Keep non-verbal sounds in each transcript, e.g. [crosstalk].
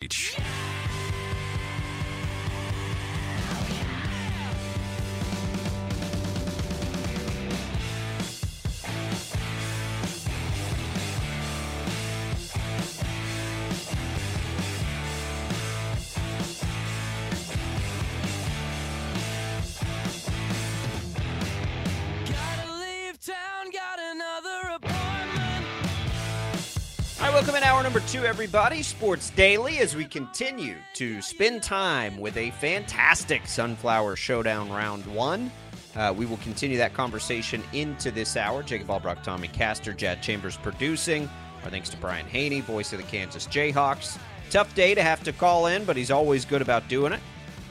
Beach. Welcome in hour number two, everybody. Sports Daily, as we continue to spend time with a fantastic Sunflower Showdown round one. Uh, we will continue that conversation into this hour. Jacob Albracht, Tommy Castor, Jad Chambers producing. Our thanks to Brian Hanni, voice of the Kansas Jayhawks. Tough day to have to call in, but he's always good about doing it.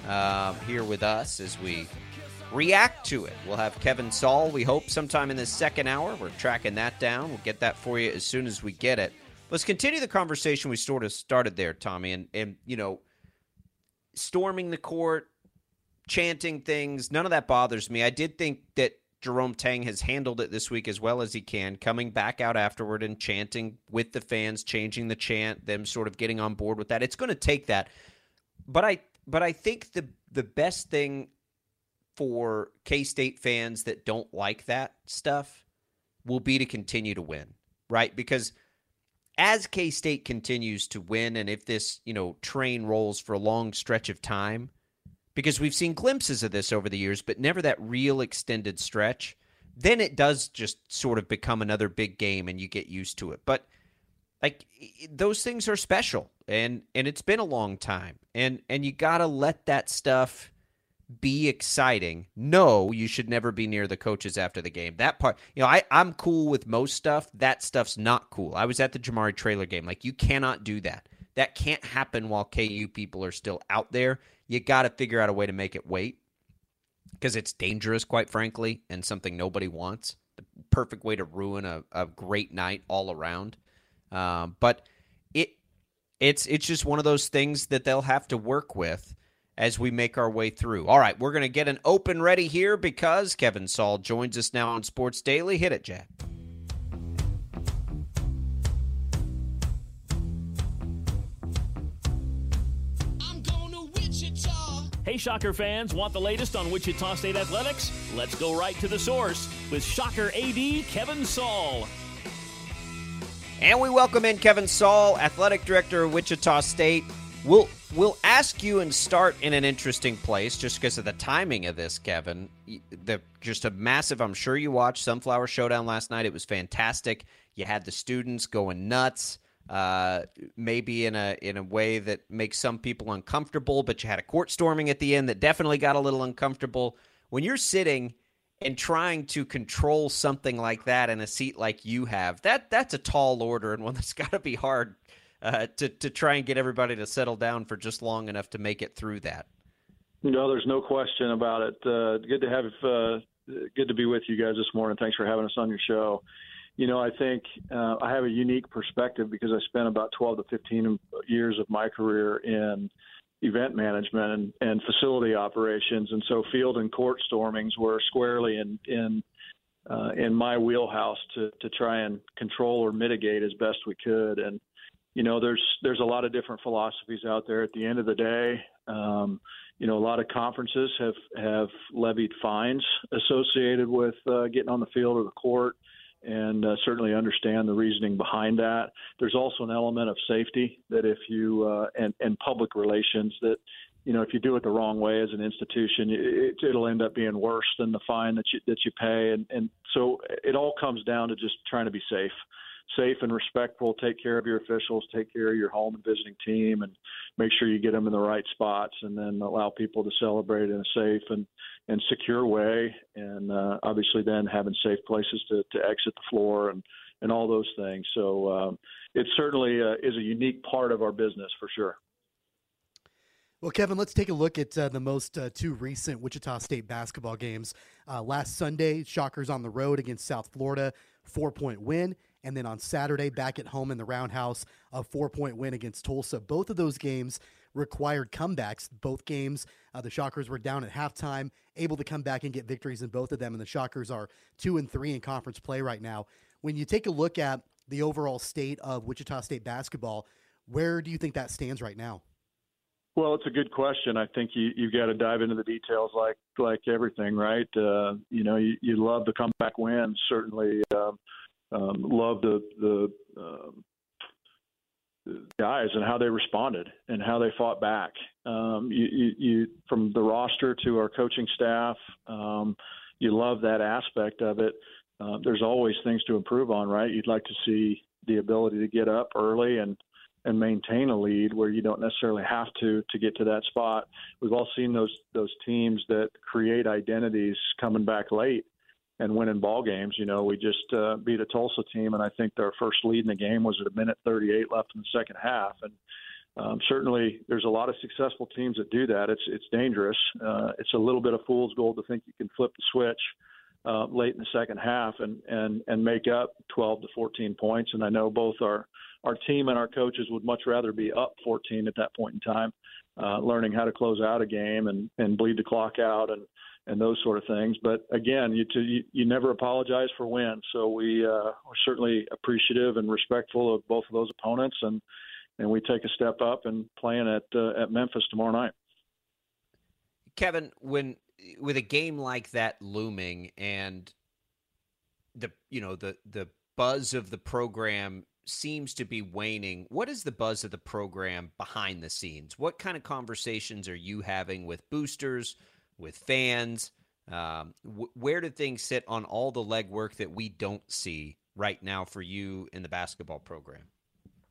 Uh, here with us as we react to it. We'll have Kevin Saal, we hope, sometime in this second hour. We're tracking that down. We'll get that for you as soon as we get it. Let's continue the conversation we sort of started there, Tommy, and and you know, storming the court, chanting things. None of that bothers me. I did think that Jerome Tang has handled it this week as well as he can, coming back out afterward and chanting with the fans, changing the chant, them sort of getting on board with that. It's going to take that, but I but I think the the best thing for K State fans that don't like that stuff will be to continue to win, right? Because as K State continues to win, and if this you know train rolls for a long stretch of time, because we've seen glimpses of this over the years, but never that real extended stretch, then it does just sort of become another big game, and you get used to it. But like those things are special, and and it's been a long time, and and you gotta let that stuff be exciting. No, you should never be near the coaches after the game. That part, you know, I, I'm cool with most stuff. That stuff's not cool. I was at the Jamari Traylor game. Like, you cannot do that. That can't happen while KU people are still out there. You got to figure out a way to make it wait because it's dangerous, quite frankly, and something nobody wants. The perfect way to ruin a, a great night all around. Um, but it it's it's just one of those things that they'll have to work with as we make our way through. All right, we're going to get an open ready here because Kevin Saal joins us now on Sports Daily. Hit it, Jack. Hey, Shocker fans, want the latest on Wichita State athletics? Let's go right to the source with Shocker AD Kevin Saal. And we welcome in Kevin Saal, athletic director of Wichita State. We'll we'll ask you and start in an interesting place just because of the timing of this, Kevin. The just a massive. I'm sure you watched Sunflower Showdown last night. It was fantastic. You had the students going nuts. Uh, maybe in a in a way that makes some people uncomfortable, but you had a court storming at the end that definitely got a little uncomfortable. When you're sitting and trying to control something like that in a seat like you have, that that's a tall order and one that's [laughs] got to be hard uh, to to try and get everybody to settle down for just long enough to make it through that. No, there's no question about it. Uh, good to have uh, good to be with you guys this morning. Thanks for having us on your show. You know, I think uh, I have a unique perspective because I spent about 12 to 15 years of my career in event management and, and facility operations, and so field and court stormings were squarely in in uh, in my wheelhouse to to try and control or mitigate as best we could. And you know, there's there's a lot of different philosophies out there. At the end of the day, um, you know, a lot of conferences have have levied fines associated with uh, getting on the field or the court, and uh, certainly understand the reasoning behind that. There's also an element of safety that if you uh, and and public relations that you know if you do it the wrong way as an institution, it, it'll end up being worse than the fine that you that you pay, and and so it all comes down to just trying to be safe safe and respectful. Take care of your officials, take care of your home and visiting team, and make sure you get them in the right spots, and then allow people to celebrate in a safe and and secure way. And uh, obviously, then having safe places to to exit the floor and and all those things. So um, it certainly uh, is a unique part of our business for sure. Well, Kevin, let's take a look at uh, the most uh, two recent Wichita State basketball games. Uh, last Sunday, Shockers on the road against South Florida, four point win. And then on Saturday, back at home in the Roundhouse, a four point win against Tulsa. Both of those games required comebacks. Both games, uh, the Shockers were down at halftime, able to come back and get victories in both of them. And the Shockers are two and three in conference play right now. When you take a look at the overall state of Wichita State basketball, Where do you think that stands right now? Well, it's a good question. I think you you've got to dive into the details, like like everything, right? Uh, you know, you, you love the comeback wins. Certainly, um, um, love the the um, guys and how they responded and how they fought back. Um, you, you, you, from the roster to our coaching staff, um, you love that aspect of it. Uh, there's always things to improve on, right? You'd like to see the ability to get up early and and maintain a lead where you don't necessarily have to to get to that spot. We've all seen those those teams that create identities coming back late and winning ball games. You know, we just uh, beat a Tulsa team, and I think their first lead in the game was at a minute 38 left in the second half. And um, certainly, there's a lot of successful teams that do that. It's it's dangerous. Uh, it's a little bit of fool's gold to think you can flip the switch uh, late in the second half and and and make up 12 to 14 points. And I know both our our team and our coaches would much rather be up 14 at that point in time, uh, learning how to close out a game and and bleed the clock out and and those sort of things. But again, you to, you, you never apologize for wins. So we uh, we're certainly appreciative and respectful of both of those opponents, and and we take a step up and playing at uh, at Memphis tomorrow night. Kevin, when with a game like that looming and the you know the the buzz of the program seems to be waning. What is the buzz of the program behind the scenes? What kind of conversations are you having with boosters? With fans? Um, where do things sit on all the legwork that we don't see right now for you in the basketball program?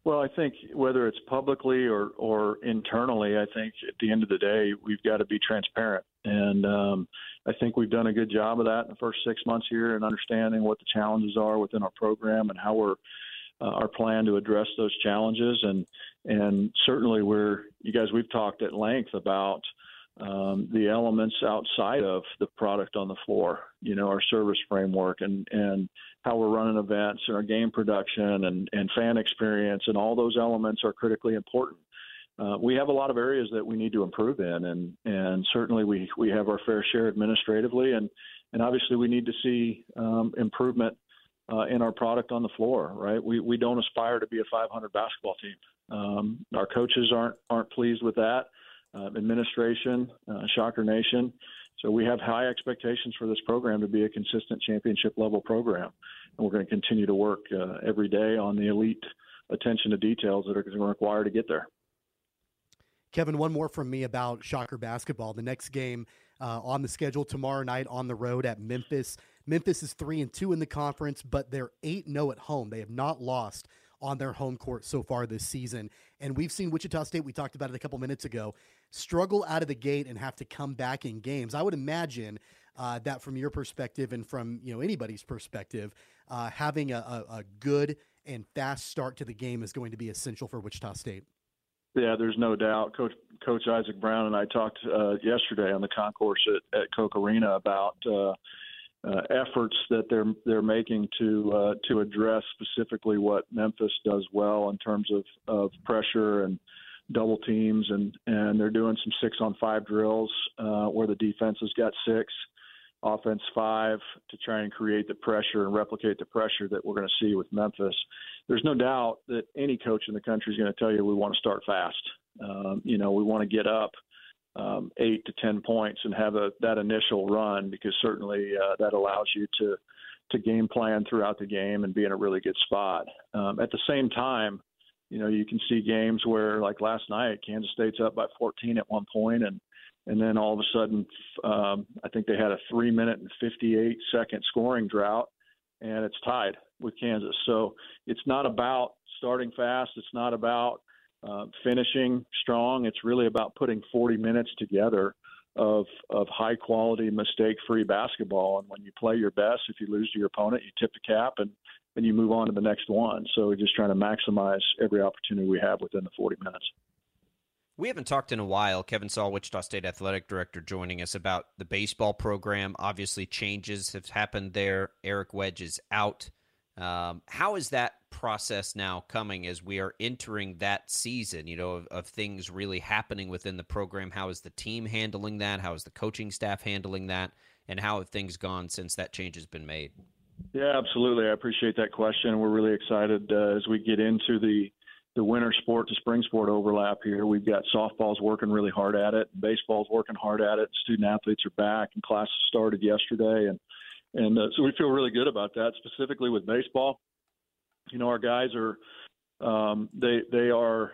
Well, I think whether it's publicly or, or internally, I think at the end of the day, we've got to be transparent. And um, I think we've done a good job of that in the first six months here and understanding what the challenges are within our program and how we're uh, our plan to address those challenges. And and certainly, we're you guys we've talked at length about um, the elements outside of the product on the floor, you know, our service framework and, and how we're running events and our game production and, and fan experience and all those elements are critically important. Uh, we have a lot of areas that we need to improve in, and and certainly we we have our fair share administratively, and and obviously we need to see um, improvement uh, in our product on the floor. Right, we we don't aspire to be a 500 basketball team. Um, our coaches aren't aren't pleased with that uh, administration, uh, Shocker Nation. So we have high expectations for this program to be a consistent championship level program, and we're going to continue to work uh, every day on the elite attention to details that are going to require to get there. Kevin, one more from me about Shocker basketball. The next game uh, on the schedule tomorrow night on the road at Memphis. Memphis is three and two in the conference, but they're eight zero oh at home. They have not lost on their home court so far this season. And we've seen Wichita State, we talked about it a couple minutes ago, struggle out of the gate and have to come back in games. I would imagine uh, that from your perspective and from you know anybody's perspective, uh, having a, a, a good and fast start to the game is going to be essential for Wichita State. Yeah, there's no doubt. Coach Coach Isaac Brown and I talked uh, yesterday on the concourse at, at Koch Arena about uh, uh, efforts that they're they're making to uh, to address specifically what Memphis does well in terms of, of pressure and double teams and and they're doing some six on five drills uh, where the defense has got six, offense five to try and create the pressure and replicate the pressure that we're going to see with Memphis. There's no doubt that any coach in the country is going to tell you we want to start fast. Um, you know, we want to get up um, eight to ten points and have a, that initial run because certainly uh, that allows you to to game plan throughout the game and be in a really good spot. Um, at the same time, you know you can see games where like last night Kansas State's up by 14 at one point and and then all of a sudden um, I think they had a three minute and 58 second scoring drought and it's tied with Kansas. So it's not about starting fast. It's not about uh, finishing strong. It's really about putting 40 minutes together of of high quality, mistake free basketball. And when you play your best, if you lose to your opponent, you tip the cap and then you move on to the next one. So we're just trying to maximize every opportunity we have within the 40 minutes. We haven't talked in a while. Kevin Saal, Wichita State athletic director, joining us about the baseball program. Obviously, changes have happened there. Eric Wedge is out. Um, how is that process now coming as we are entering that season, you know, of, of, things really happening within the program? How is the team handling that? How is the coaching staff handling that? And how have things gone since that change has been made? Yeah, absolutely. I appreciate that question. We're really excited uh, as we get into the the winter sport to spring sport overlap here. We've got softballs working really hard at it, baseball's working hard at it. Student athletes are back, and classes started yesterday, and and uh, so we feel really good about that. Specifically with baseball, you know, our guys are um, they they are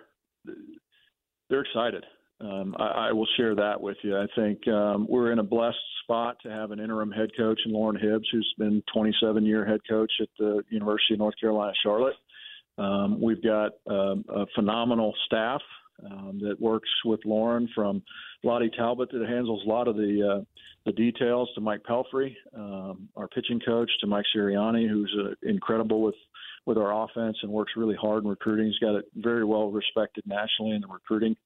they're excited. Um, I, I will share that with you. I think um, we're in a blessed spot to have an interim head coach in Loren Hibbs, who's been 27 year head coach at the University of North Carolina Charlotte. Um, we've got um, a phenomenal staff um, that works with Loren from Lottie Talbot that handles a lot of the uh, the details to Mike Pelfrey, um, our pitching coach, to Mike Sirianni, who's uh, incredible with with our offense and works really hard in recruiting. He's got it very well respected nationally in the recruiting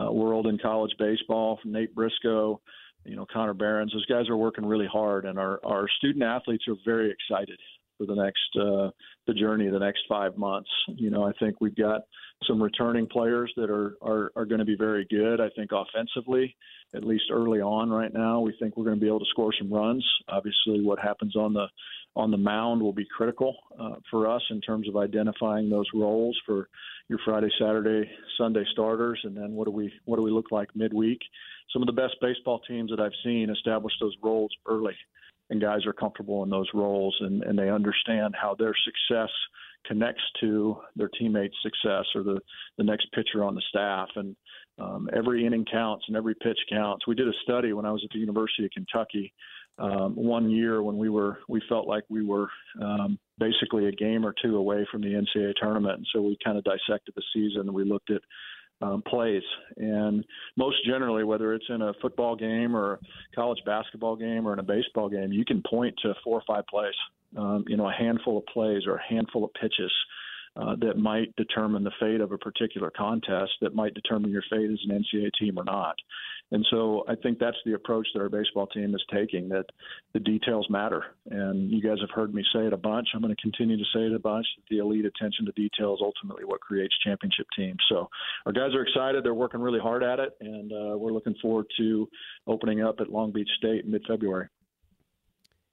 uh, world in college baseball. From Nate Briscoe, you know Connor Barons, those guys are working really hard, and our our student athletes are very excited for the next uh, the journey the next five months. You know, I think we've got some returning players that are are, are going to be very good. I think offensively, at least early on right now, we think we're going to be able to score some runs. Obviously, what happens on the on the mound will be critical uh, for us in terms of identifying those roles for your Friday, Saturday, Sunday starters, and then what do we what do we look like midweek? Some of the best baseball teams that I've seen establish those roles early and guys are comfortable in those roles and, and they understand how their success connects to their teammates' success or the, the next pitcher on the staff. And um, every inning counts and every pitch counts. We did a study when I was at the University of Kentucky um, one year when we were we felt like we were um, basically a game or two away from the NCAA tournament, and so we kind of dissected the season. And we looked at um, plays. And most generally, whether it's in a football game or a college basketball game or in a baseball game, you can point to four or five plays, um, you know, a handful of plays or a handful of pitches uh, that might determine the fate of a particular contest, that might determine your fate as an NCAA team or not. And so I think that's the approach that our baseball team is taking, that the details matter. And you guys have heard me say it a bunch. I'm going to continue to say it a bunch that the elite attention to detail is ultimately what creates championship teams. So our guys are excited. They're working really hard at it. And uh, we're looking forward to opening up at Long Beach State in mid February.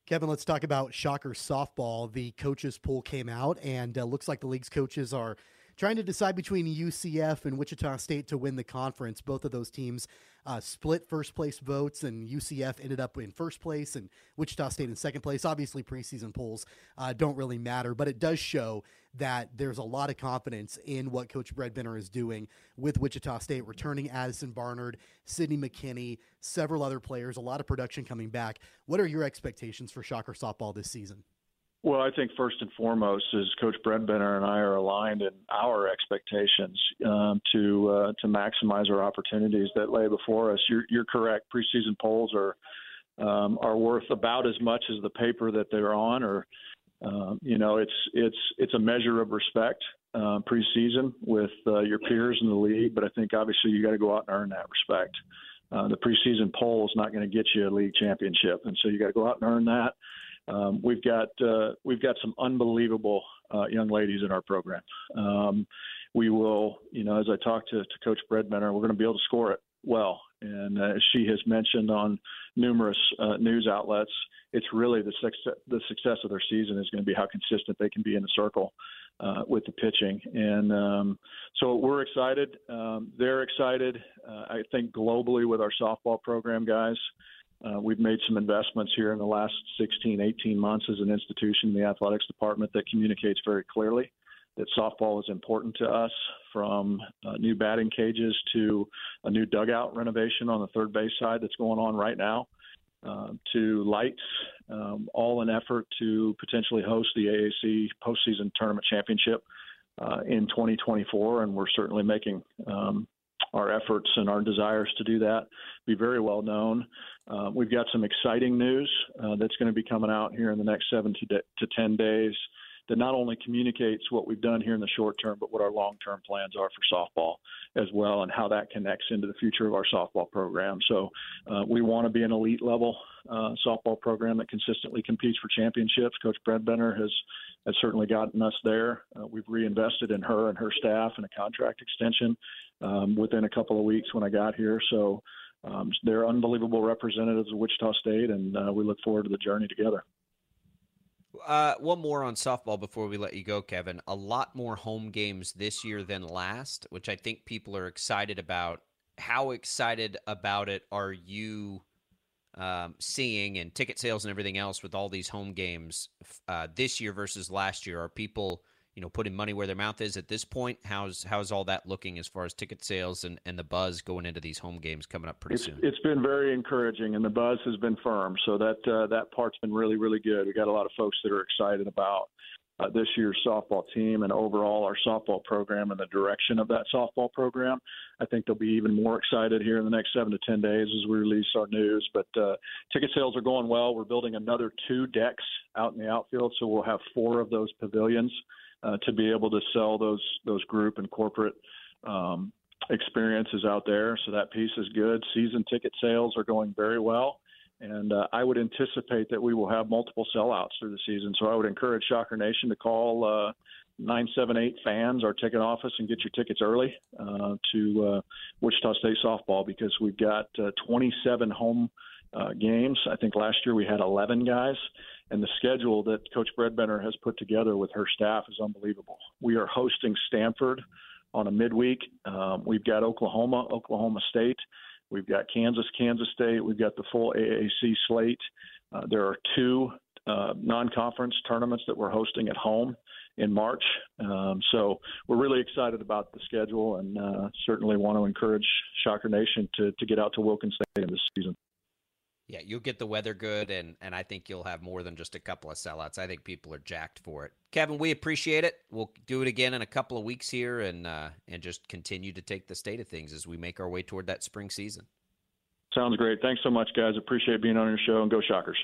Kevin, let's talk about Shocker softball. The coaches poll came out, and uh, looks like the league's coaches are trying to decide between UCF and Wichita State to win the conference. Both of those teams uh, split first place votes, and UCF ended up in first place, and Wichita State in second place. Obviously, preseason polls uh, don't really matter, but it does show that there's a lot of confidence in what Coach Bredbenner is doing with Wichita State, returning Addison Barnard, Sydney McKinney, several other players, a lot of production coming back. What are your expectations for Shocker softball this season? Well, I think first and foremost is Coach Bredbenner and I are aligned in our expectations um, to uh, to maximize our opportunities that lay before us. You're, you're correct. Preseason polls are um, are worth about as much as the paper that they're on, or um, you know, it's it's it's a measure of respect uh, preseason with uh, your peers in the league. But I think obviously you got to go out and earn that respect. Uh, the preseason poll is not going to get you a league championship, and so you got to go out and earn that. Um, we've got uh, we've got some unbelievable uh, young ladies in our program. Um, we will, you know, as I talked to, to Coach Bredbenner, we're going to be able to score it well. And uh, as she has mentioned on numerous uh, news outlets, it's really the success, the success of their season is going to be how consistent they can be in the circle uh, with the pitching. And um, so we're excited. Um, they're excited. Uh, I think globally with our softball program, guys. Uh, we've made some investments here in the last 16, 18 months as an institution in the athletics department that communicates very clearly that softball is important to us from uh, new batting cages to a new dugout renovation on the third base side that's going on right now. Uh, to lights, um, all in effort to potentially host the AAC postseason tournament championship uh, in 2024, and we're certainly making um, our efforts and our desires to do that be very well known. Uh, we've got some exciting news uh, that's going to be coming out here in the next seven to, de- to 10 days that not only communicates what we've done here in the short term, but what our long term plans are for softball as well, and how that connects into the future of our softball program. So uh, we want to be an elite level uh, softball program that consistently competes for championships. Coach Bredbenner has has certainly gotten us there. Uh, we've reinvested in her and her staff and a contract extension um, within a couple of weeks when I got here. So. Um, they're unbelievable representatives of Wichita State, and uh, we look forward to the journey together. Uh, one more on softball before we let you go, Kevin. A lot more home games this year than last, which I think people are excited about. How excited about it are you um, seeing and ticket sales and everything else with all these home games uh, this year versus last year? Are people you know putting money where their mouth is at this point? How's how's all that looking as far as ticket sales and, and the buzz going into these home games coming up pretty it's, soon? It's been very encouraging, and the buzz has been firm. So that uh, that part's been really really good. We got a lot of folks that are excited about uh, this year's softball team and overall our softball program and the direction of that softball program. I think they'll be even more excited here in the next seven to ten days as we release our news. But uh, ticket sales are going well. We're building another two decks out in the outfield, so we'll have four of those pavilions uh, to be able to sell those those group and corporate um, experiences out there. So that piece is good. Season ticket sales are going very well. And uh, I would anticipate that we will have multiple sellouts through the season. So I would encourage Shocker Nation to call uh, 978 fans, our ticket office, and get your tickets early uh, to uh, Wichita State softball because we've got uh, 27 home uh, games. I think last year we had 11 guys and the schedule that Coach Bredbenner has put together with her staff is unbelievable. We are hosting Stanford on a midweek. Um, we've got Oklahoma, Oklahoma State. We've got Kansas, Kansas State. We've got the full AAC slate. Uh, there are two uh, non-conference tournaments that we're hosting at home in March. Um, so we're really excited about the schedule and uh, certainly want to encourage Shocker Nation to, to get out to Wilkins Stadium this season. Yeah, you'll get the weather good, and and I think you'll have more than just a couple of sellouts. I think people are jacked for it. Kevin, we appreciate it. We'll do it again in a couple of weeks here, and uh, and just continue to take the state of things as we make our way toward that spring season. Sounds great. Thanks so much, guys. Appreciate being on your show, and go Shockers.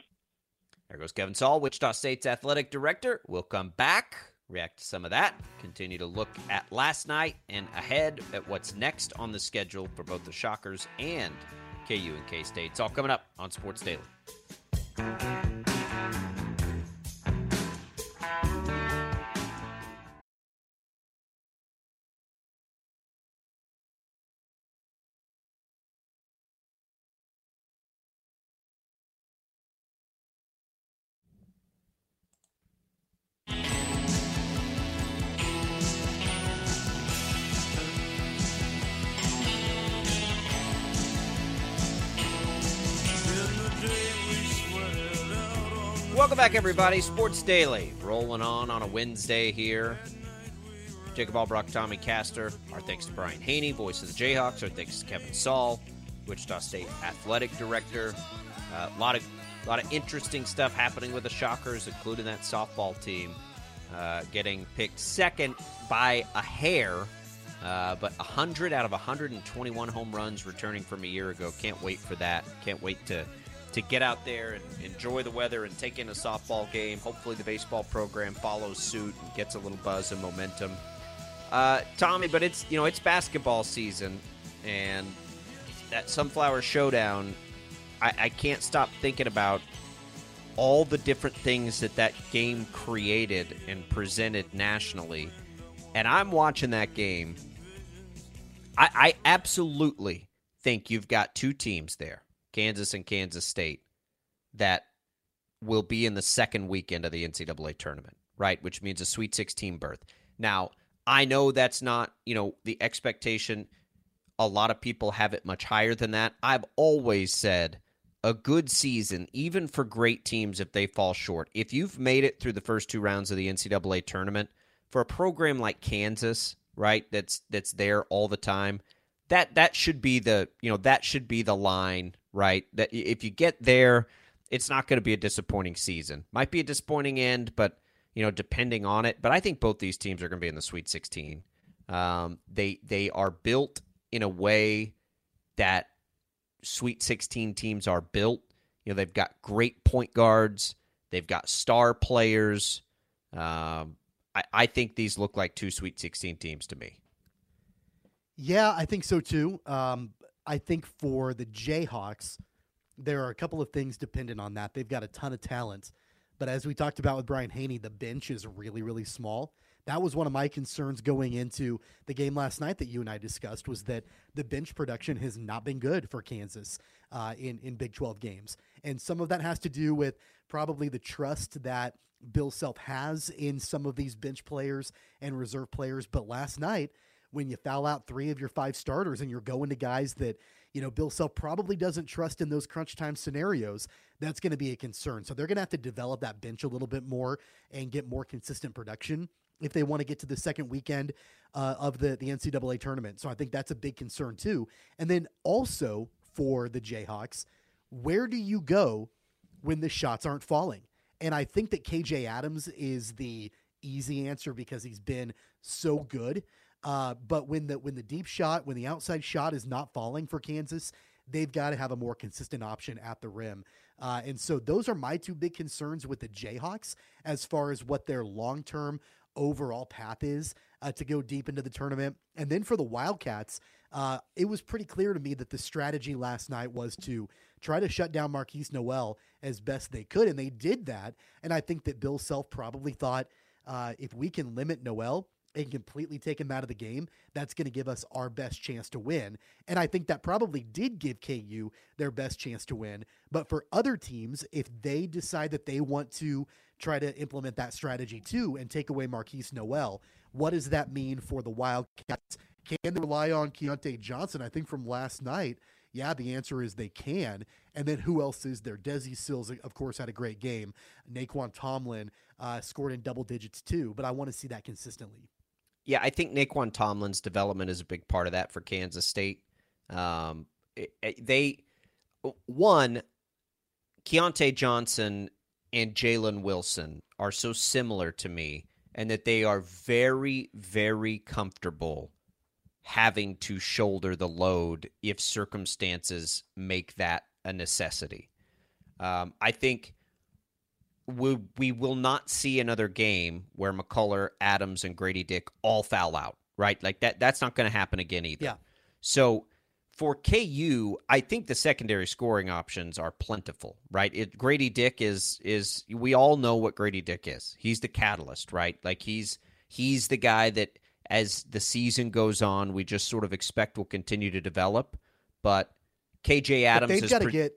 There goes Kevin Saal, Wichita State's athletic director. We'll come back, react to some of that, continue to look at last night and ahead at what's next on the schedule for both the Shockers and KU and K State. It's all coming up on Sports Daily. Welcome back, everybody. Sports Daily rolling on on a Wednesday here. Jacob Albracht, Tommy Castor. Our thanks to Brian Hanni, voice of the Jayhawks. Our thanks to Kevin Saal, Wichita State athletic director. A uh, lot of lot of interesting stuff happening with the Shockers, including that softball team uh, getting picked second by a hair, uh, but 100 out of 121 home runs returning from a year ago. Can't wait for that. Can't wait to to get out there and enjoy the weather and take in a softball game. Hopefully, the baseball program follows suit and gets a little buzz and momentum. Uh, Tommy, but it's you know it's basketball season, and that Sunflower Showdown, I, I can't stop thinking about all the different things that that game created and presented nationally. And I'm watching that game. I, I absolutely think you've got two teams there Kansas and Kansas State, that will be in the second weekend of the NCAA tournament, right? Which means a Sweet 16 berth. Now, I know that's not, you know, the expectation. A lot of people have it much higher than that. I've always said a good season, even for great teams if they fall short, if you've made it through the first two rounds of the NCAA tournament, for a program like Kansas, right, that's that's there all the time, that that should be the you know that should be the line right? That if you get there, it's not going to be a disappointing season. Might be a disappointing end, but you know, depending on it. But I think both these teams are going to be in the Sweet 16. Um, they they are built in a way that Sweet 16 teams are built. You know, they've got great point guards. They've got star players. Um, I, I think these look like two Sweet 16 teams to me. Yeah, I think so too. Um, I think for the Jayhawks, there are a couple of things dependent on that. They've got a ton of talent, but as we talked about with Brian Hanni, the bench is really, really small. That was one of my concerns going into the game last night that you and I discussed was that the bench production has not been good for Kansas uh, in in Big 12 games, and some of that has to do with probably the trust that Bill Self has in some of these bench players and reserve players. But last night, when you foul out three of your five starters and you're going to guys that you know Bill Self probably doesn't trust in those crunch time scenarios, that's going to be a concern. So they're going to have to develop that bench a little bit more and get more consistent production if they want to get to the second weekend uh, of the the NCAA tournament. So I think that's a big concern too. And then also for the Jayhawks, where do you go when the shots aren't falling? And I think that KJ Adams is the easy answer because he's been so good. Uh, but when the when the deep shot, when the outside shot is not falling for Kansas, they've got to have a more consistent option at the rim. Uh, and so those are my two big concerns with the Jayhawks as far as what their long term overall path is uh, to go deep into the tournament. And then for the Wildcats, uh, it was pretty clear to me that the strategy last night was to try to shut down Markquis Nowell as best they could, and they did that. And I think that Bill Self probably thought uh, if we can limit Nowell and completely take him out of the game, that's going to give us our best chance to win. And I think that probably did give KU their best chance to win. But for other teams, if they decide that they want to try to implement that strategy too and take away Markquis Nowell, what does that mean for the Wildcats? Can they rely on Keyontae Johnson? I think from last night, yeah, the answer is they can. And then who else is there? Desi Sills, of course, had a great game. Nae'Qwan Tomlin uh, scored in double digits too, but I want to see that consistently. Yeah, I think Nae'Qwan Tomlin's development is a big part of that for Kansas State. Um, it, it, they one Keyontae Johnson and Jalen Wilson are so similar to me, and that they are very, very comfortable having to shoulder the load if circumstances make that a necessity. Um, I think we, we will not see another game where McCullar, Adams, and Grady Dick all foul out, right? Like that. That's not going to happen again either. Yeah. So for KU, I think the secondary scoring options are plentiful, right? It, Grady Dick is is we all know what Grady Dick is. He's the catalyst, right? Like he's he's the guy that as the season goes on, we just sort of expect will continue to develop. But KJ Adams, but they've got to pre- get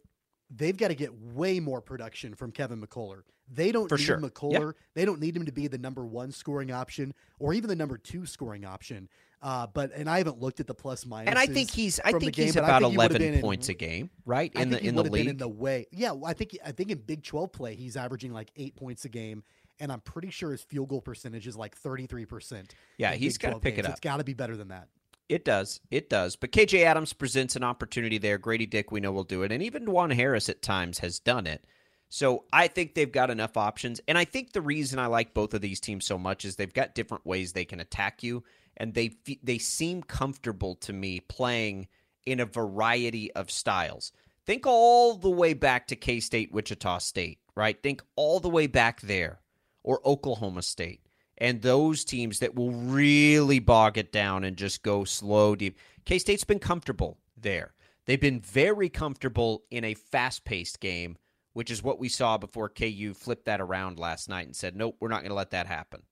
they've got to get way more production from Kevin McCullar. They don't For need sure. McCullar. They don't need him to be the number one scoring option or even the number two scoring option. Uh, but and I haven't looked at the plus minus. And I think he's I think game, he's about think eleven points in, a game, right? In the in the league. in the way. Yeah, I think I think in Big Twelve play he's averaging like eight points a game, and I'm pretty sure his field goal percentage is like 33 percent. Yeah, he's got gotta pick it up. It's got to be better than that. It does. It does. But KJ Adams presents an opportunity there. Grady Dick, we know, will do it. And even Dajuan Harris at times has done it. So I think they've got enough options. And I think the reason I like both of these teams so much is they've got different ways they can attack you. And they they seem comfortable to me playing in a variety of styles. Think all the way back to K State, Wichita State, right? Think all the way back there, or Oklahoma State and those teams that will really bog it down and just go slow deep. K State's been comfortable there. They've been very comfortable in a fast paced game, which is what we saw before KU flipped that around last night and said, nope, we're not going to let that happen.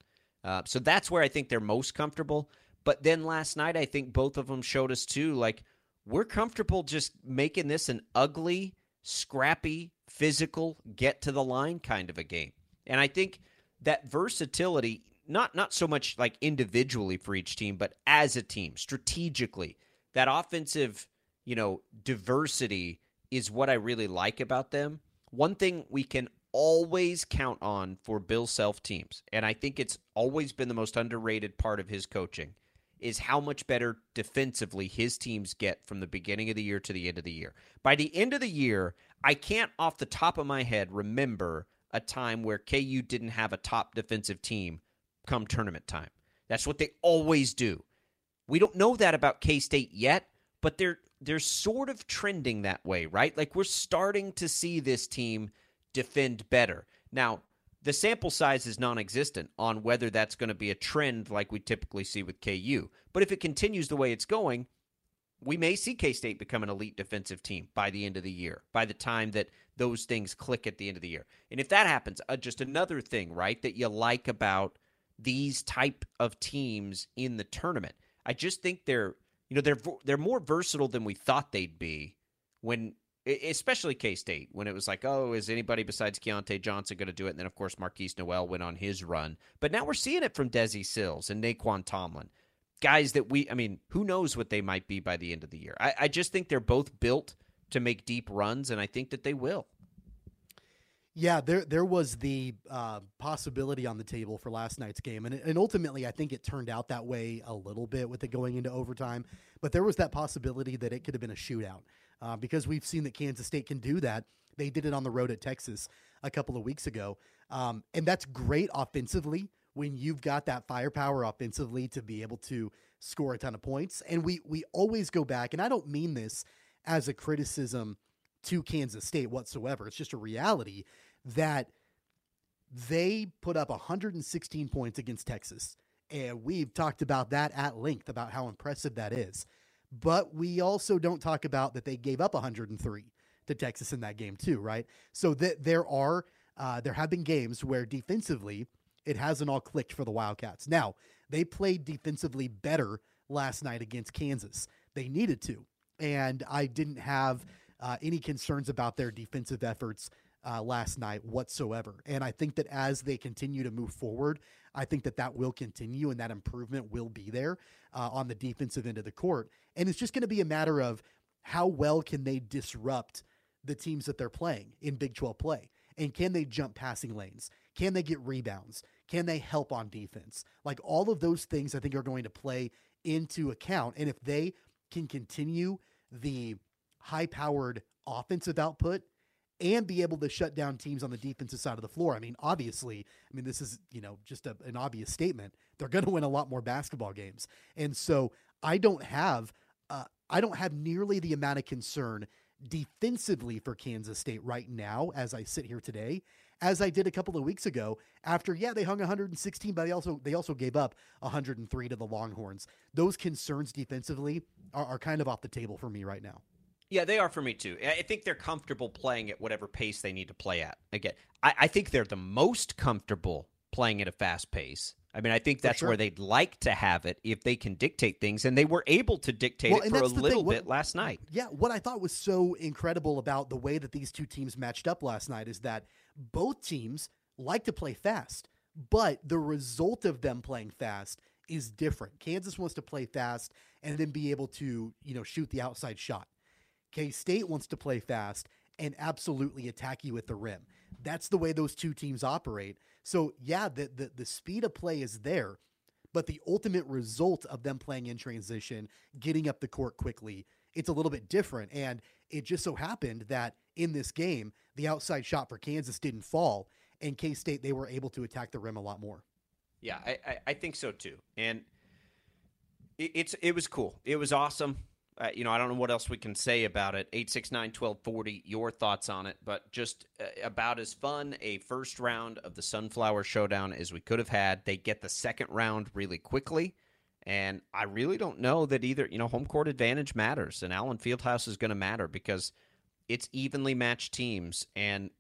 Uh, so that's where I think they're most comfortable. But then last night, I think both of them showed us too, like, we're comfortable just making this an ugly, scrappy, physical, get to the line kind of a game. And I think that versatility not not so much like individually for each team, but as a team, strategically. That offensive, you know, diversity is what I really like about them. One thing we can always count on for Bill Self teams, and I think it's always been the most underrated part of his coaching, is how much better defensively his teams get from the beginning of the year to the end of the year. By the end of the year, I can't off the top of my head remember a time where KU didn't have a top defensive team come tournament time. That's what they always do. We don't know that about K State yet, but they're they're sort of trending that way, right? Like we're starting to see this team defend better. Now, the sample size is non-existent on whether that's going to be a trend like we typically see with KU. But if it continues the way it's going, we may see K State become an elite defensive team by the end of the year, by the time that those things click at the end of the year. And if that happens, uh, just another thing, right, that you like about these type of teams in the tournament. I just think they're you know they're they're more versatile than we thought they'd be when especially K State when it was like oh is anybody besides Keyontae Johnson going to do it? And then of course Markquis Nowell went on his run. But now we're seeing it from Desi Sills and Nae'Qwan Tomlin guys that we I mean who knows what they might be by the end of the year. I, I just think they're both built to make deep runs and I think that they will yeah, there there was the uh, possibility on the table for last night's game, and and ultimately I think it turned out that way a little bit with it going into overtime. But there was that possibility that it could have been a shootout uh, because we've seen that Kansas State can do that. They did it on the road at Texas a couple of weeks ago, um, and that's great offensively when you've got that firepower offensively to be able to score a ton of points. And we we always go back, and I don't mean this as a criticism to Kansas State whatsoever. It's just a reality that they put up 116 points against Texas. And we've talked about that at length about how impressive that is. But we also don't talk about that they gave up 103 to Texas in that game too, right? So that there are uh, there have been games where defensively it hasn't all clicked for the Wildcats. Now they played defensively better last night against Kansas. They needed to, and I didn't have uh, any concerns about their defensive efforts uh, last night whatsoever. And I think that as they continue to move forward, I think that that will continue and that improvement will be there uh, on the defensive end of the court. And it's just going to be a matter of how well can they disrupt the teams that they're playing in Big 12 play? And can they jump passing lanes? Can they get rebounds? Can they help on defense? Like all of those things, I think are going to play into account. And if they can continue the high powered offensive output and be able to shut down teams on the defensive side of the floor. I mean, obviously, I mean, this is, you know, just a, an obvious statement. They're going to win a lot more basketball games. And so I don't have, uh, I don't have nearly the amount of concern defensively for Kansas State right now as I sit here today as I did a couple of weeks ago after yeah they hung 116 but they also they also gave up 103 to the Longhorns. Those concerns defensively are, are kind of off the table for me right now. Yeah, they are for me too. I think they're comfortable playing at whatever pace they need to play at. Again, I, I think they're the most comfortable playing at a fast pace. I mean, I think that's sure. where they'd like to have it if they can dictate things, and they were able to dictate well, it for a little what, bit last night. Yeah, what I thought was so incredible about the way that these two teams matched up last night is that both teams like to play fast, but the result of them playing fast is different. Kansas wants to play fast and then be able to, you know, shoot the outside shot. K State wants to play fast and absolutely attack you at the rim. That's the way those two teams operate. So yeah, the the, the speed of play is there, but the ultimate result of them playing in transition, getting up the court quickly, it's a little bit different. And it just so happened that in this game, the outside shot for Kansas didn't fall, and K State they were able to attack the rim a lot more. Yeah, I, I, I think so too. And it, it's it was cool. It was awesome. Uh, you know, I don't know what else we can say about it. 869 1240, your thoughts on it, but just uh, about as fun a first round of the Sunflower Showdown as we could have had. They get the second round really quickly, and I really don't know that either, you know, home court advantage matters, and Allen Fieldhouse is going to matter because it's evenly matched teams. And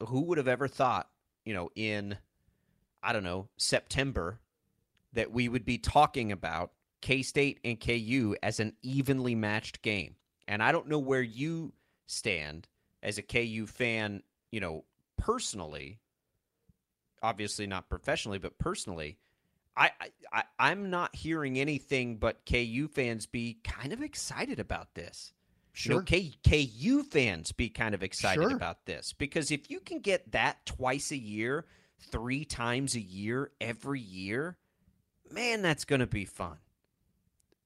who would have ever thought, you know, in, I don't know, September that we would be talking about K State and KU as an evenly matched game. And I don't know where you stand as a KU fan, you know, personally, obviously not professionally, but personally. I, I I'm not hearing anything but KU fans be kind of excited about this. Sure. You know, K, KU fans be kind of excited sure. about this because if you can get that twice a year, three times a year, every year, man, that's going to be fun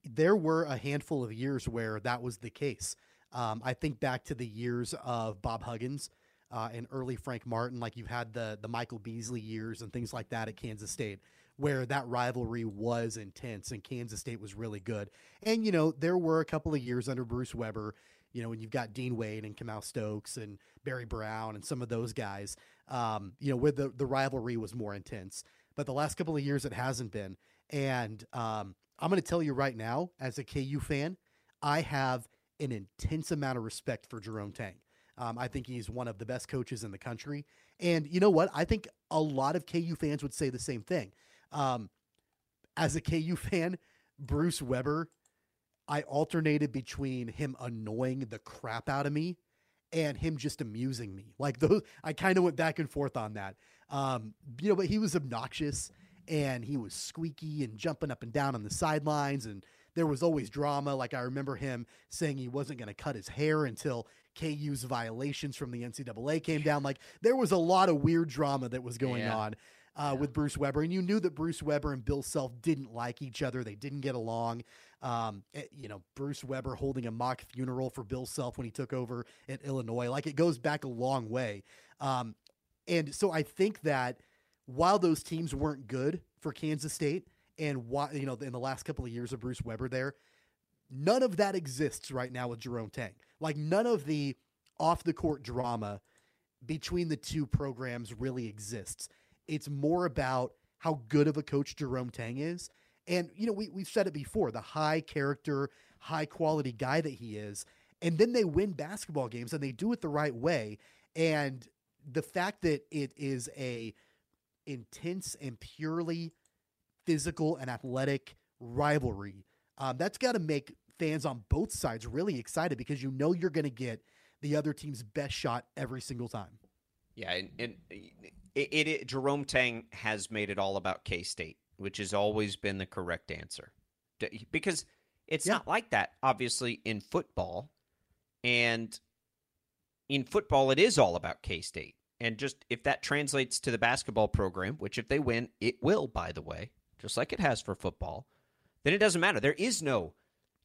there were a handful of years where that was the case. Um, I think back to the years of Bob Huggins uh, and early Frank Martin, like you've had the the Michael Beasley years and things like that at Kansas State, where that rivalry was intense and Kansas State was really good. And you know there were a couple of years under Bruce Weber, you know when you've got Dean Wade and Kamau Stokes and Barry Brown and some of those guys, um, you know where the the rivalry was more intense. But the last couple of years it hasn't been, and um, I'm going to tell you right now, as a KU fan, I have an intense amount of respect for Jerome Tang. Um, I think he's one of the best coaches in the country. And you know what? I think a lot of KU fans would say the same thing. Um, as a KU [laughs] fan, Bruce Weber, I alternated between him annoying the crap out of me and him just amusing me. Like those, I kind of went back and forth on that. Um, you know, but he was obnoxious and he was squeaky and jumping up and down on the sidelines and there was always drama. Like I remember him saying he wasn't going to cut his hair until KU's violations from the NCAA came down. Like there was a lot of weird drama that was going Yeah. on uh, with Bruce Weber, and you knew that Bruce Weber and Bill Self didn't like each other. They didn't get along. Um, eh, you know, Bruce Weber holding a mock funeral for Bill Self when he took over at Illinois. Like it goes back a long way. Um, and so I think that while those teams weren't good for Kansas State, and why you know in the last couple of years of Bruce Weber there, none of that exists right now with Jerome Tang. Like none of the off the court drama between the two programs really exists. It's more about how good of a coach Jerome Tang is. And, you know, we, we've said it before the high character, high quality guy that he is. And then they win basketball games and they do it the right way. And the fact that it is a intense and purely physical and athletic rivalry, um, that's got to make fans on both sides really excited because you know you're going to get the other team's best shot every single time. Yeah, and, and it, it, it Jerome Tang has made it all about K State, which has always been the correct answer, because it's Yeah. not like that. Obviously, in football, and in football, it is all about K State, and just if that translates to the basketball program, which if they win, it will, by the way, just like it has for football, then it doesn't matter. There is no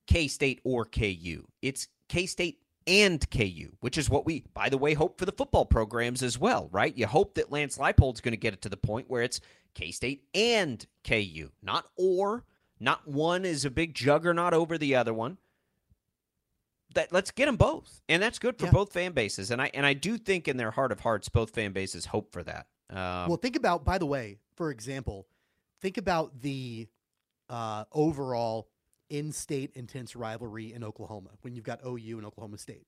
K State or KU. It's K State and KU, which is what we, by the way, hope for the football programs as well, right? You hope that Lance Leipold's going to get it to the point where it's K State and KU, not or, not one is a big juggernaut over the other one. That let's get them both, and that's good for Yeah. both fan bases. And I and I do think in their heart of hearts, both fan bases hope for that. Um, well, think about, by the way, for example, think about the uh, overall in state intense rivalry in Oklahoma when you've got OU and Oklahoma State.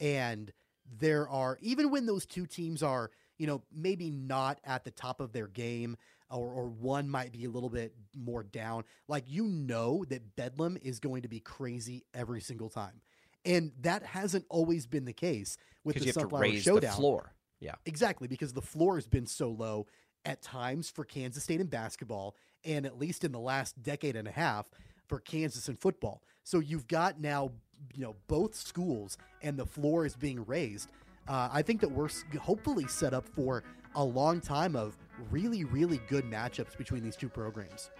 And there are, even when those two teams are, you know, maybe not at the top of their game or, or one might be a little bit more down, like you know that Bedlam is going to be crazy every single time. And that hasn't always been the case with the you have to Sunflower raise Showdown. the floor. Yeah. Exactly, because the floor has been so low at times for Kansas State in basketball, and at least in the last decade and a half for Kansas in football. So you've got now, you know, both schools, and the floor is being raised. Uh, I think that we're hopefully set up for a long time of really, really good matchups between these two programs.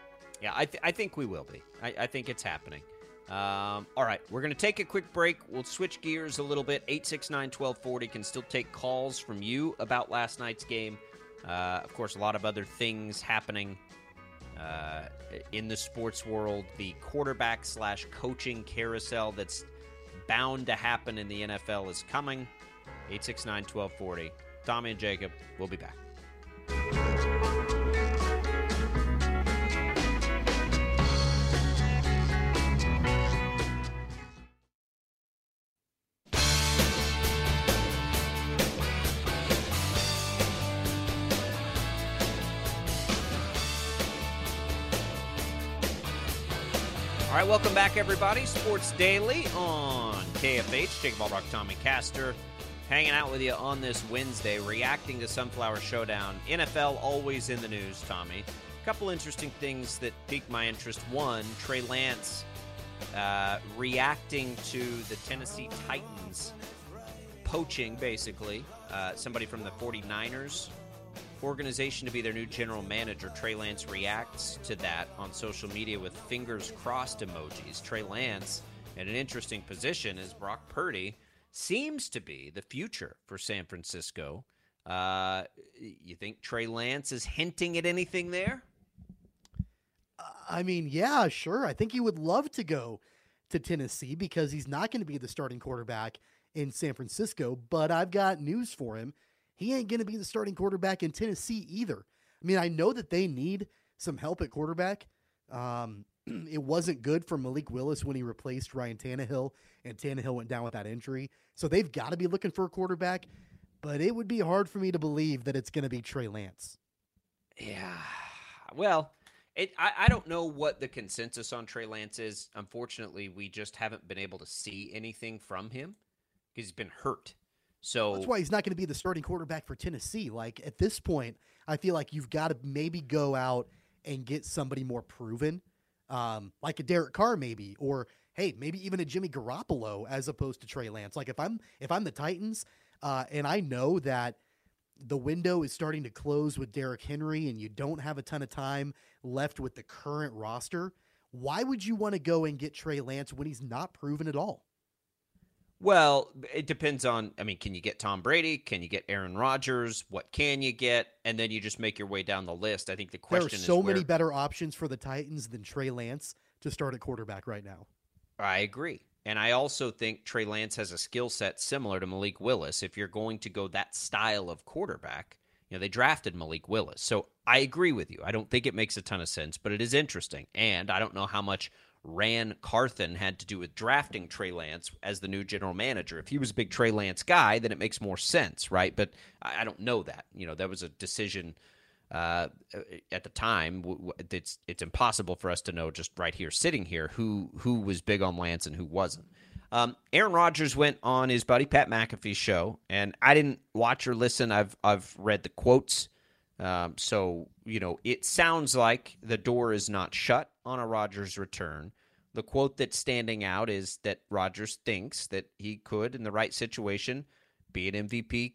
Yeah, I, th- I think we will be. I, I think it's happening. Um, all right, we're going to take a quick break. We'll switch gears a little bit. 869 1240 can still take calls from you about last night's game. Uh, of course, a lot of other things happening uh, in the sports world. The quarterback slash coaching carousel that's bound to happen in the NFL is coming. 869 1240. Tommy and Jacob, we'll be back. Welcome back, everybody. Sports Daily on KFH. Jacob Albracht, Tommy Castor, hanging out with you on this Wednesday, reacting to Sunflower Showdown. NFL always in the news, Tommy. A couple interesting things that piqued my interest. One, Trey Lance uh, reacting to the Tennessee Titans poaching, basically, uh, somebody from the 49ers organization to be their new general manager. Trey Lance reacts to that on social media with fingers crossed emojis. Trey Lance in an interesting position as Brock Purdy seems to be the future for San Francisco. Uh, you think Trey Lance is hinting at anything there? I mean, yeah, sure. I think he would love to go to Tennessee because he's not going to be the starting quarterback in San Francisco. But I've got news for him. He ain't going to be the starting quarterback in Tennessee either. I mean, I know that they need some help at quarterback. Um, [clears throat] it wasn't good for Malik Willis when he replaced Ryan Tannehill, and Tannehill went down with that injury. So they've got to be looking for a quarterback. But it would be hard for me to believe that it's going to be Trey Lance. Yeah. Well, It, I, I don't know what the consensus on Trey Lance is. Unfortunately, we just haven't been able to see anything from him because he's been hurt. So that's why he's not going to be the starting quarterback for Tennessee. Like at this point, I feel like you've got to maybe go out and get somebody more proven, um, like a Derek Carr maybe, or hey, maybe even a Jimmy Garoppolo as opposed to Trey Lance. Like if I'm if I'm the Titans, uh, and I know that the window is starting to close with Derrick Henry, and you don't have a ton of time left with the current roster. Why would you want to go and get Trey Lance when he's not proven at all? Well, it depends on. I mean, can you get Tom Brady? Can you get Aaron Rodgers? What can you get? And then you just make your way down the list. I think the question there are so many better options for the Titans than Trey Lance to start at quarterback right now. I agree. And I also think Trey Lance has a skill set similar to Malik Willis. If you're going to go that style of quarterback, you know, they drafted Malik Willis. So I agree with you. I don't think it makes a ton of sense, but it is interesting. And I don't know how much Ran Carthon had to do with drafting Trey Lance as the new general manager. If he was a big Trey Lance guy, then it makes more sense, right? But I don't know that. You know, that was a decision uh, at the time. It's it's impossible for us to know just right here, sitting here, who who was big on Lance and who wasn't. Um, Aaron Rodgers went on his buddy Pat McAfee's show, and I didn't watch or listen. I've I've read the quotes, um, so you know it sounds like the door is not shut on a Rodgers return. The quote that's standing out is that Rodgers thinks that he could, in the right situation, be an MVP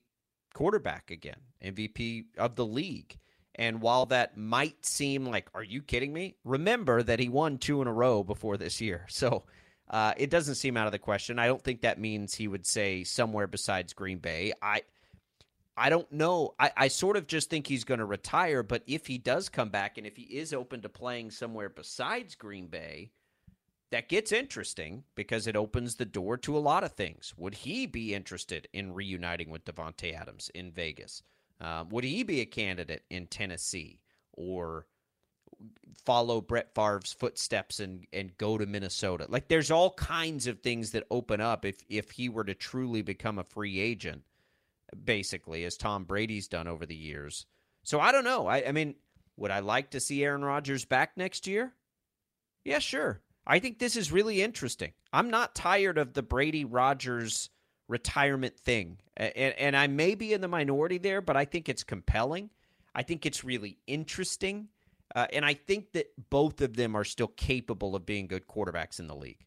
quarterback again, MVP of the league. And while that might seem like, are you kidding me? Remember that he won two in a row before this year. [laughs] So uh, it doesn't seem out of the question. I don't think that means he would say somewhere besides Green Bay. I. I don't know. I, I sort of just think he's going to retire, but if he does come back and if he is open to playing somewhere besides Green Bay, that gets interesting because it opens the door to a lot of things. Would he be interested in reuniting with Davante Adams in Vegas? Um, would he be a candidate in Tennessee or follow Brett Favre's footsteps and and go to Minnesota? Like, there's all kinds of things that open up if if he were to truly become a free agent, basically, as Tom Brady's done over the years. So I don't know. I, I mean, would I like to see Aaron Rodgers back next year? Yeah, sure. I think this is really interesting. I'm not tired of the Brady Rodgers retirement thing. And, and I may be in the minority there, but I think it's compelling. I think it's really interesting. Uh, and I think that both of them are still capable of being good quarterbacks in the league.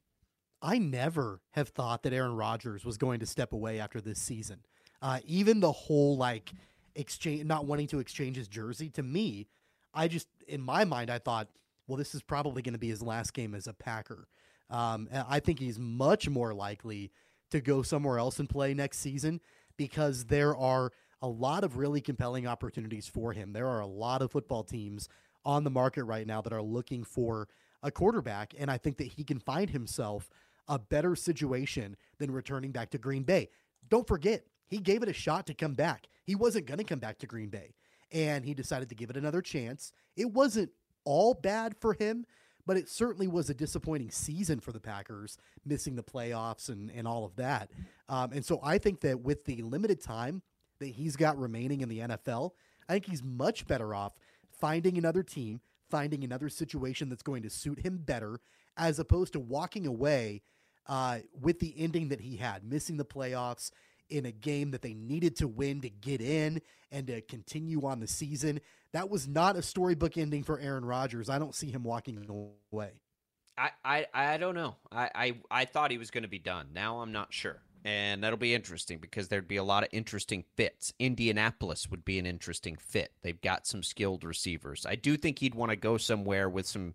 I never have thought that Aaron Rodgers was going to step away after this season. Uh, even the whole like exchange, not wanting to exchange his jersey, to me, I just in my mind I thought, well, this is probably going to be his last game as a Packer. Um, I think he's much more likely to go somewhere else and play next season because there are a lot of really compelling opportunities for him. There are a lot of football teams on the market right now that are looking for a quarterback, and I think that he can find himself a better situation than returning back to Green Bay. Don't forget, he gave it a shot to come back. He wasn't going to come back to Green Bay, and he decided to give it another chance. It wasn't all bad for him, but it certainly was a disappointing season for the Packers, missing the playoffs and, and all of that. Um, and so I think that with the limited time that he's got remaining in the NFL, I think he's much better off finding another team, finding another situation that's going to suit him better, as opposed to walking away uh, with the ending that he had, missing the playoffs in a game that they needed to win to get in and to continue on the season. That was not a storybook ending for Aaron Rodgers. I don't see him walking away. I, I, I don't know. I, I, I thought he was going to be done. Now I'm not sure. And that'll be interesting because there'd be a lot of interesting fits. Indianapolis would be an interesting fit. They've got some skilled receivers. I do think he'd want to go somewhere with some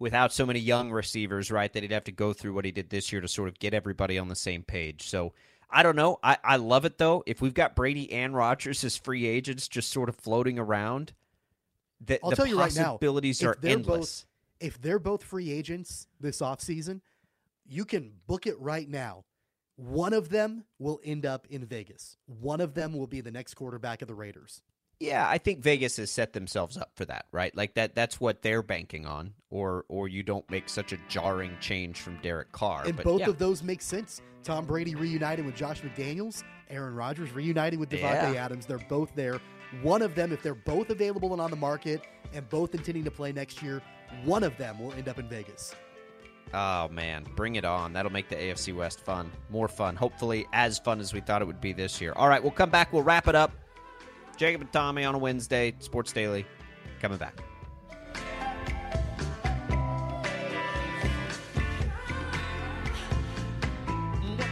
without so many young receivers, right? That he'd have to go through what he did this year to sort of get everybody on the same page. So I don't know. I, I love it though. If we've got Brady and Rodgers as free agents just sort of floating around, the, I'll the tell you right now, possibilities are endless. Both, if they're both free agents this offseason, you can book it right now. One of them will end up in Vegas. One of them will be the next quarterback of the Raiders. Yeah, I think Vegas has set themselves up for that, right? Like that that's what they're banking on or or you don't make such a jarring change from Derek Carr. And but both yeah. of those make sense. Tom Brady reunited with Josh McDaniels, Aaron Rodgers reunited with Davante yeah. Adams. They're both there. One of them if they're both available and on the market and both intending to play next year, one of them will end up in Vegas. Oh man, bring it on. That'll make the AFC West fun. More fun. Hopefully as fun as we thought it would be this year. All right, we'll come back. We'll wrap it up. Jacob and Tommy on a Wednesday, Sports Daily, coming back.